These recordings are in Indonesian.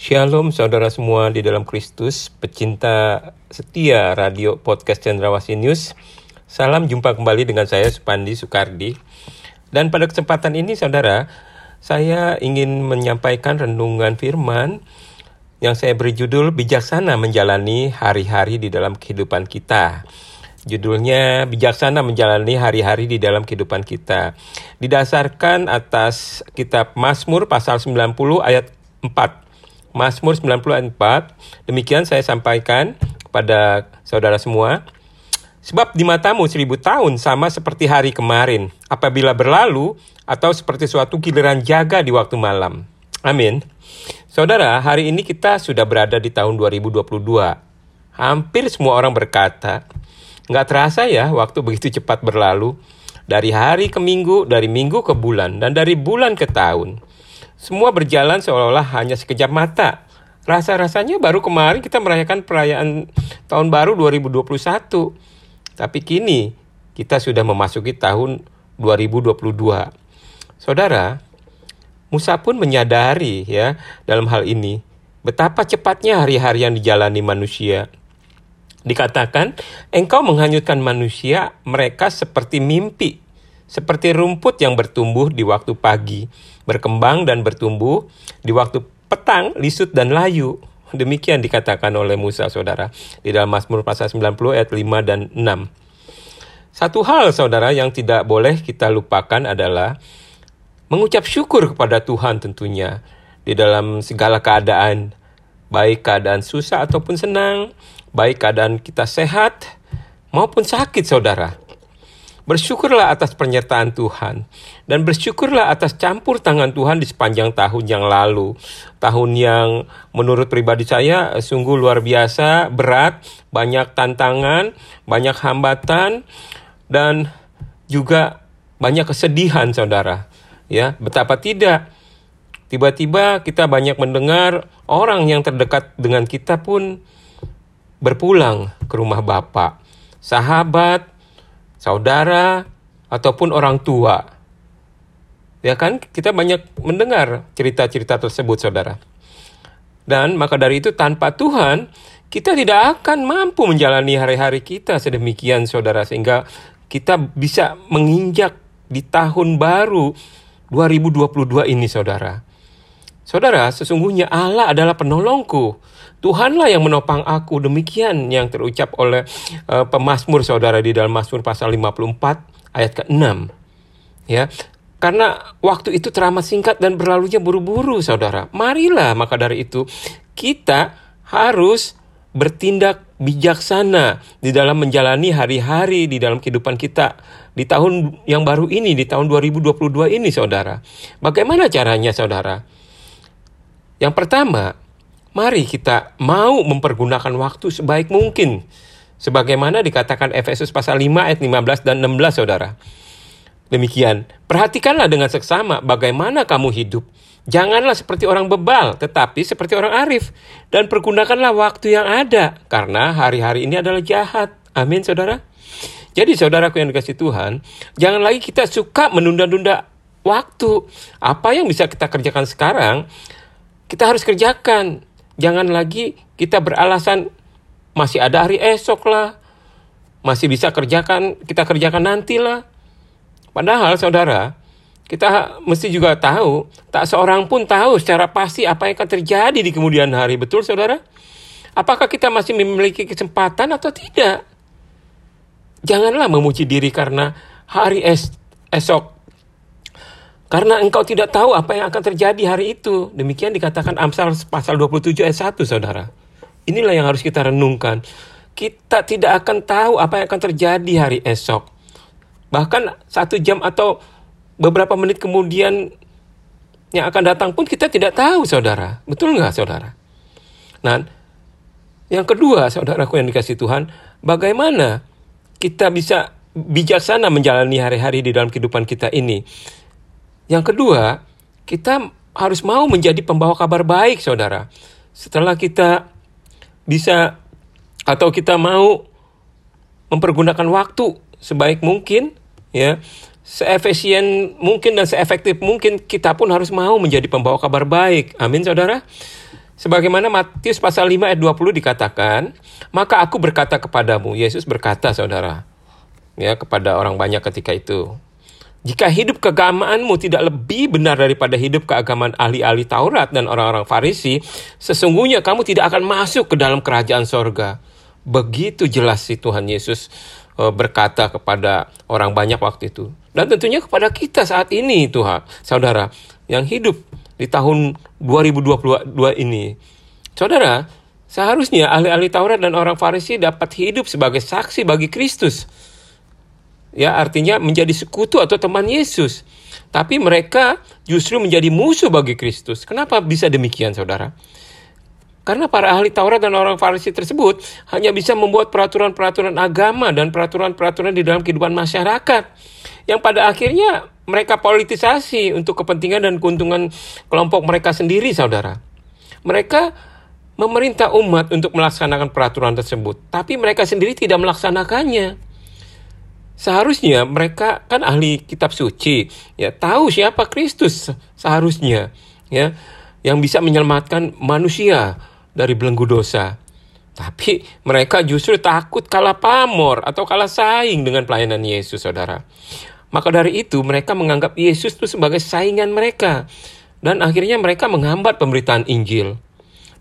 Shalom saudara semua di dalam Kristus, pecinta setia radio podcast Cendrawasih News. Salam jumpa kembali dengan saya Supandi Sukardi. Dan pada kesempatan ini saudara, saya ingin menyampaikan renungan firman yang saya beri judul Bijaksana Menjalani Hari-Hari di dalam Kehidupan Kita. Judulnya Bijaksana Menjalani Hari-Hari di dalam Kehidupan Kita. Didasarkan atas kitab Mazmur pasal 90 ayat 4 Mazmur 94. Demikian saya sampaikan kepada saudara semua. Sebab di matamu seribu tahun sama seperti hari kemarin, apabila berlalu atau seperti suatu giliran jaga di waktu malam. Amin. Saudara, hari ini kita sudah berada di tahun 2022. Hampir semua orang berkata, nggak terasa ya waktu begitu cepat berlalu. Dari hari ke minggu, dari minggu ke bulan, dan dari bulan ke tahun. Semua berjalan seolah-olah hanya sekejap mata. Rasa-rasanya baru kemarin kita merayakan perayaan tahun baru 2021. Tapi kini kita sudah memasuki tahun 2022. Saudara, Musa pun menyadari ya dalam hal ini betapa cepatnya hari-hari yang dijalani manusia. Dikatakan, engkau menghanyutkan manusia, mereka seperti mimpi seperti rumput yang bertumbuh di waktu pagi, berkembang dan bertumbuh di waktu petang, lisut dan layu. Demikian dikatakan oleh Musa, saudara, di dalam Mazmur pasal 90 ayat 5 dan 6. Satu hal, saudara, yang tidak boleh kita lupakan adalah mengucap syukur kepada Tuhan tentunya di dalam segala keadaan, baik keadaan susah ataupun senang, baik keadaan kita sehat maupun sakit, saudara. Bersyukurlah atas penyertaan Tuhan dan bersyukurlah atas campur tangan Tuhan di sepanjang tahun yang lalu. Tahun yang menurut pribadi saya sungguh luar biasa, berat, banyak tantangan, banyak hambatan dan juga banyak kesedihan Saudara. Ya, betapa tidak tiba-tiba kita banyak mendengar orang yang terdekat dengan kita pun berpulang ke rumah Bapak. Sahabat, saudara, ataupun orang tua. Ya kan, kita banyak mendengar cerita-cerita tersebut, saudara. Dan maka dari itu tanpa Tuhan, kita tidak akan mampu menjalani hari-hari kita sedemikian, saudara. Sehingga kita bisa menginjak di tahun baru 2022 ini, saudara. Saudara, sesungguhnya Allah adalah penolongku. Tuhanlah yang menopang aku. Demikian yang terucap oleh uh, pemazmur saudara di dalam Mazmur pasal 54 ayat ke-6. Ya. Karena waktu itu teramat singkat dan berlalunya buru-buru saudara. Marilah maka dari itu kita harus bertindak bijaksana di dalam menjalani hari-hari di dalam kehidupan kita di tahun yang baru ini, di tahun 2022 ini saudara. Bagaimana caranya saudara? Yang pertama, Mari kita mau mempergunakan waktu sebaik mungkin. Sebagaimana dikatakan Efesus pasal 5 ayat 15 dan 16 saudara. Demikian, perhatikanlah dengan seksama bagaimana kamu hidup. Janganlah seperti orang bebal, tetapi seperti orang arif. Dan pergunakanlah waktu yang ada, karena hari-hari ini adalah jahat. Amin, saudara. Jadi, saudaraku yang dikasih Tuhan, jangan lagi kita suka menunda-nunda waktu. Apa yang bisa kita kerjakan sekarang, kita harus kerjakan. Jangan lagi kita beralasan masih ada hari esok lah, masih bisa kerjakan, kita kerjakan nanti lah. Padahal saudara, kita mesti juga tahu, tak seorang pun tahu secara pasti apa yang akan terjadi di kemudian hari. Betul saudara? Apakah kita masih memiliki kesempatan atau tidak? Janganlah memuji diri karena hari es esok karena engkau tidak tahu apa yang akan terjadi hari itu. Demikian dikatakan Amsal pasal 27 ayat 1, saudara. Inilah yang harus kita renungkan. Kita tidak akan tahu apa yang akan terjadi hari esok. Bahkan satu jam atau beberapa menit kemudian yang akan datang pun kita tidak tahu, saudara. Betul nggak, saudara? Nah, yang kedua, saudaraku yang dikasih Tuhan, bagaimana kita bisa bijaksana menjalani hari-hari di dalam kehidupan kita ini? Yang kedua, kita harus mau menjadi pembawa kabar baik, saudara. Setelah kita bisa atau kita mau mempergunakan waktu sebaik mungkin, ya, seefisien mungkin dan seefektif mungkin, kita pun harus mau menjadi pembawa kabar baik. Amin, saudara. Sebagaimana Matius pasal 5 ayat 20 dikatakan, maka aku berkata kepadamu, Yesus berkata saudara, ya kepada orang banyak ketika itu. Jika hidup keagamaanmu tidak lebih benar daripada hidup keagamaan ahli-ahli Taurat dan orang-orang Farisi, sesungguhnya kamu tidak akan masuk ke dalam kerajaan sorga. Begitu jelas si Tuhan Yesus e, berkata kepada orang banyak waktu itu. Dan tentunya kepada kita saat ini Tuhan, saudara, yang hidup di tahun 2022 ini. Saudara, seharusnya ahli-ahli Taurat dan orang Farisi dapat hidup sebagai saksi bagi Kristus. Ya, artinya menjadi sekutu atau teman Yesus. Tapi mereka justru menjadi musuh bagi Kristus. Kenapa bisa demikian, Saudara? Karena para ahli Taurat dan orang Farisi tersebut hanya bisa membuat peraturan-peraturan agama dan peraturan-peraturan di dalam kehidupan masyarakat yang pada akhirnya mereka politisasi untuk kepentingan dan keuntungan kelompok mereka sendiri, saudara. Mereka memerintah umat untuk melaksanakan peraturan tersebut, tapi mereka sendiri tidak melaksanakannya. Seharusnya mereka kan ahli kitab suci, ya tahu siapa Kristus seharusnya, ya yang bisa menyelamatkan manusia dari belenggu dosa. Tapi mereka justru takut kalah pamor atau kalah saing dengan pelayanan Yesus, saudara. Maka dari itu mereka menganggap Yesus itu sebagai saingan mereka. Dan akhirnya mereka menghambat pemberitaan Injil.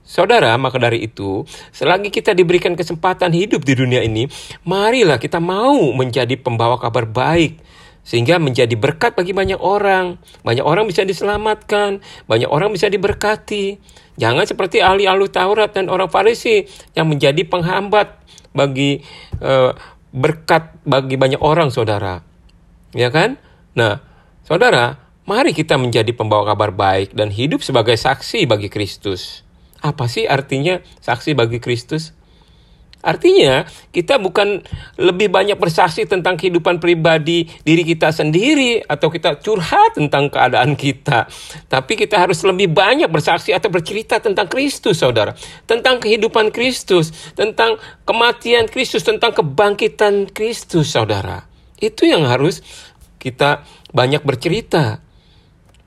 Saudara, maka dari itu, selagi kita diberikan kesempatan hidup di dunia ini, marilah kita mau menjadi pembawa kabar baik, sehingga menjadi berkat bagi banyak orang. Banyak orang bisa diselamatkan, banyak orang bisa diberkati. Jangan seperti ahli-ahli Taurat dan orang Farisi yang menjadi penghambat bagi uh, berkat bagi banyak orang, saudara. Ya kan? Nah, saudara, mari kita menjadi pembawa kabar baik dan hidup sebagai saksi bagi Kristus. Apa sih artinya saksi bagi Kristus? Artinya, kita bukan lebih banyak bersaksi tentang kehidupan pribadi diri kita sendiri atau kita curhat tentang keadaan kita. Tapi kita harus lebih banyak bersaksi atau bercerita tentang Kristus, Saudara. Tentang kehidupan Kristus, tentang kematian Kristus, tentang kebangkitan Kristus, Saudara. Itu yang harus kita banyak bercerita.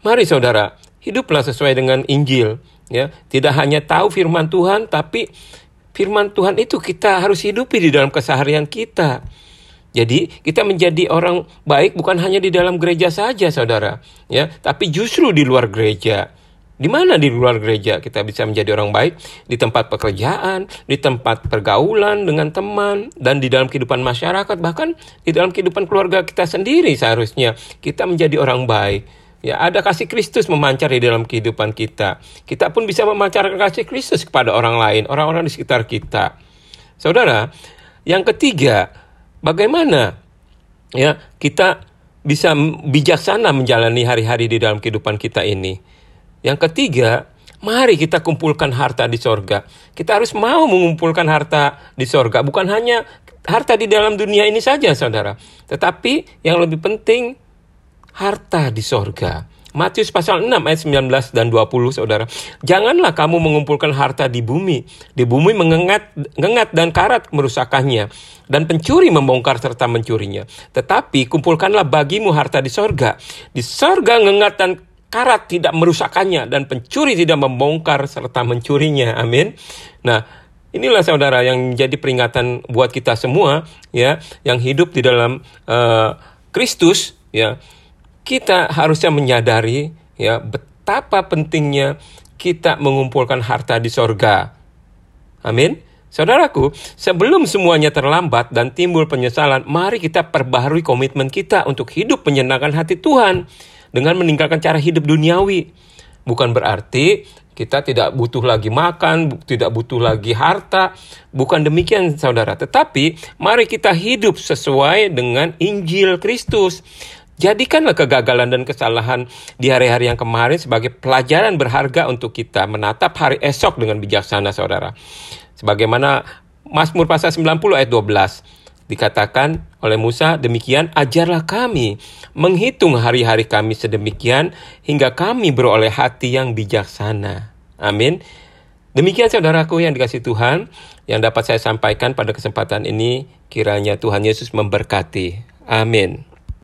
Mari saudara, hiduplah sesuai dengan Injil. Ya, tidak hanya tahu firman Tuhan, tapi firman Tuhan itu kita harus hidupi di dalam keseharian kita. Jadi kita menjadi orang baik bukan hanya di dalam gereja saja, saudara, ya, tapi justru di luar gereja. Di mana di luar gereja kita bisa menjadi orang baik? Di tempat pekerjaan, di tempat pergaulan dengan teman, dan di dalam kehidupan masyarakat, bahkan di dalam kehidupan keluarga kita sendiri seharusnya kita menjadi orang baik. Ya, ada kasih Kristus memancar di dalam kehidupan kita. Kita pun bisa memancarkan kasih Kristus kepada orang lain, orang-orang di sekitar kita. Saudara, yang ketiga, bagaimana ya kita bisa bijaksana menjalani hari-hari di dalam kehidupan kita ini? Yang ketiga, mari kita kumpulkan harta di sorga. Kita harus mau mengumpulkan harta di sorga. Bukan hanya harta di dalam dunia ini saja, saudara. Tetapi yang lebih penting, harta di sorga. Matius pasal 6 ayat 19 dan 20 saudara. Janganlah kamu mengumpulkan harta di bumi. Di bumi mengengat, mengengat dan karat merusakannya. Dan pencuri membongkar serta mencurinya. Tetapi kumpulkanlah bagimu harta di sorga. Di sorga mengengat dan karat tidak merusakannya dan pencuri tidak membongkar serta mencurinya. Amin. Nah, inilah saudara yang menjadi peringatan buat kita semua ya yang hidup di dalam uh, Kristus ya. Kita harusnya menyadari ya betapa pentingnya kita mengumpulkan harta di sorga. Amin. Saudaraku, sebelum semuanya terlambat dan timbul penyesalan, mari kita perbaharui komitmen kita untuk hidup menyenangkan hati Tuhan dengan meninggalkan cara hidup duniawi. Bukan berarti kita tidak butuh lagi makan, tidak butuh lagi harta. Bukan demikian saudara. Tetapi mari kita hidup sesuai dengan Injil Kristus. Jadikanlah kegagalan dan kesalahan di hari-hari yang kemarin sebagai pelajaran berharga untuk kita menatap hari esok dengan bijaksana saudara. Sebagaimana Mazmur pasal 90 ayat 12. Dikatakan oleh Musa, demikian ajarlah kami menghitung hari-hari kami sedemikian hingga kami beroleh hati yang bijaksana. Amin. Demikian saudaraku yang dikasih Tuhan yang dapat saya sampaikan pada kesempatan ini. Kiranya Tuhan Yesus memberkati. Amin.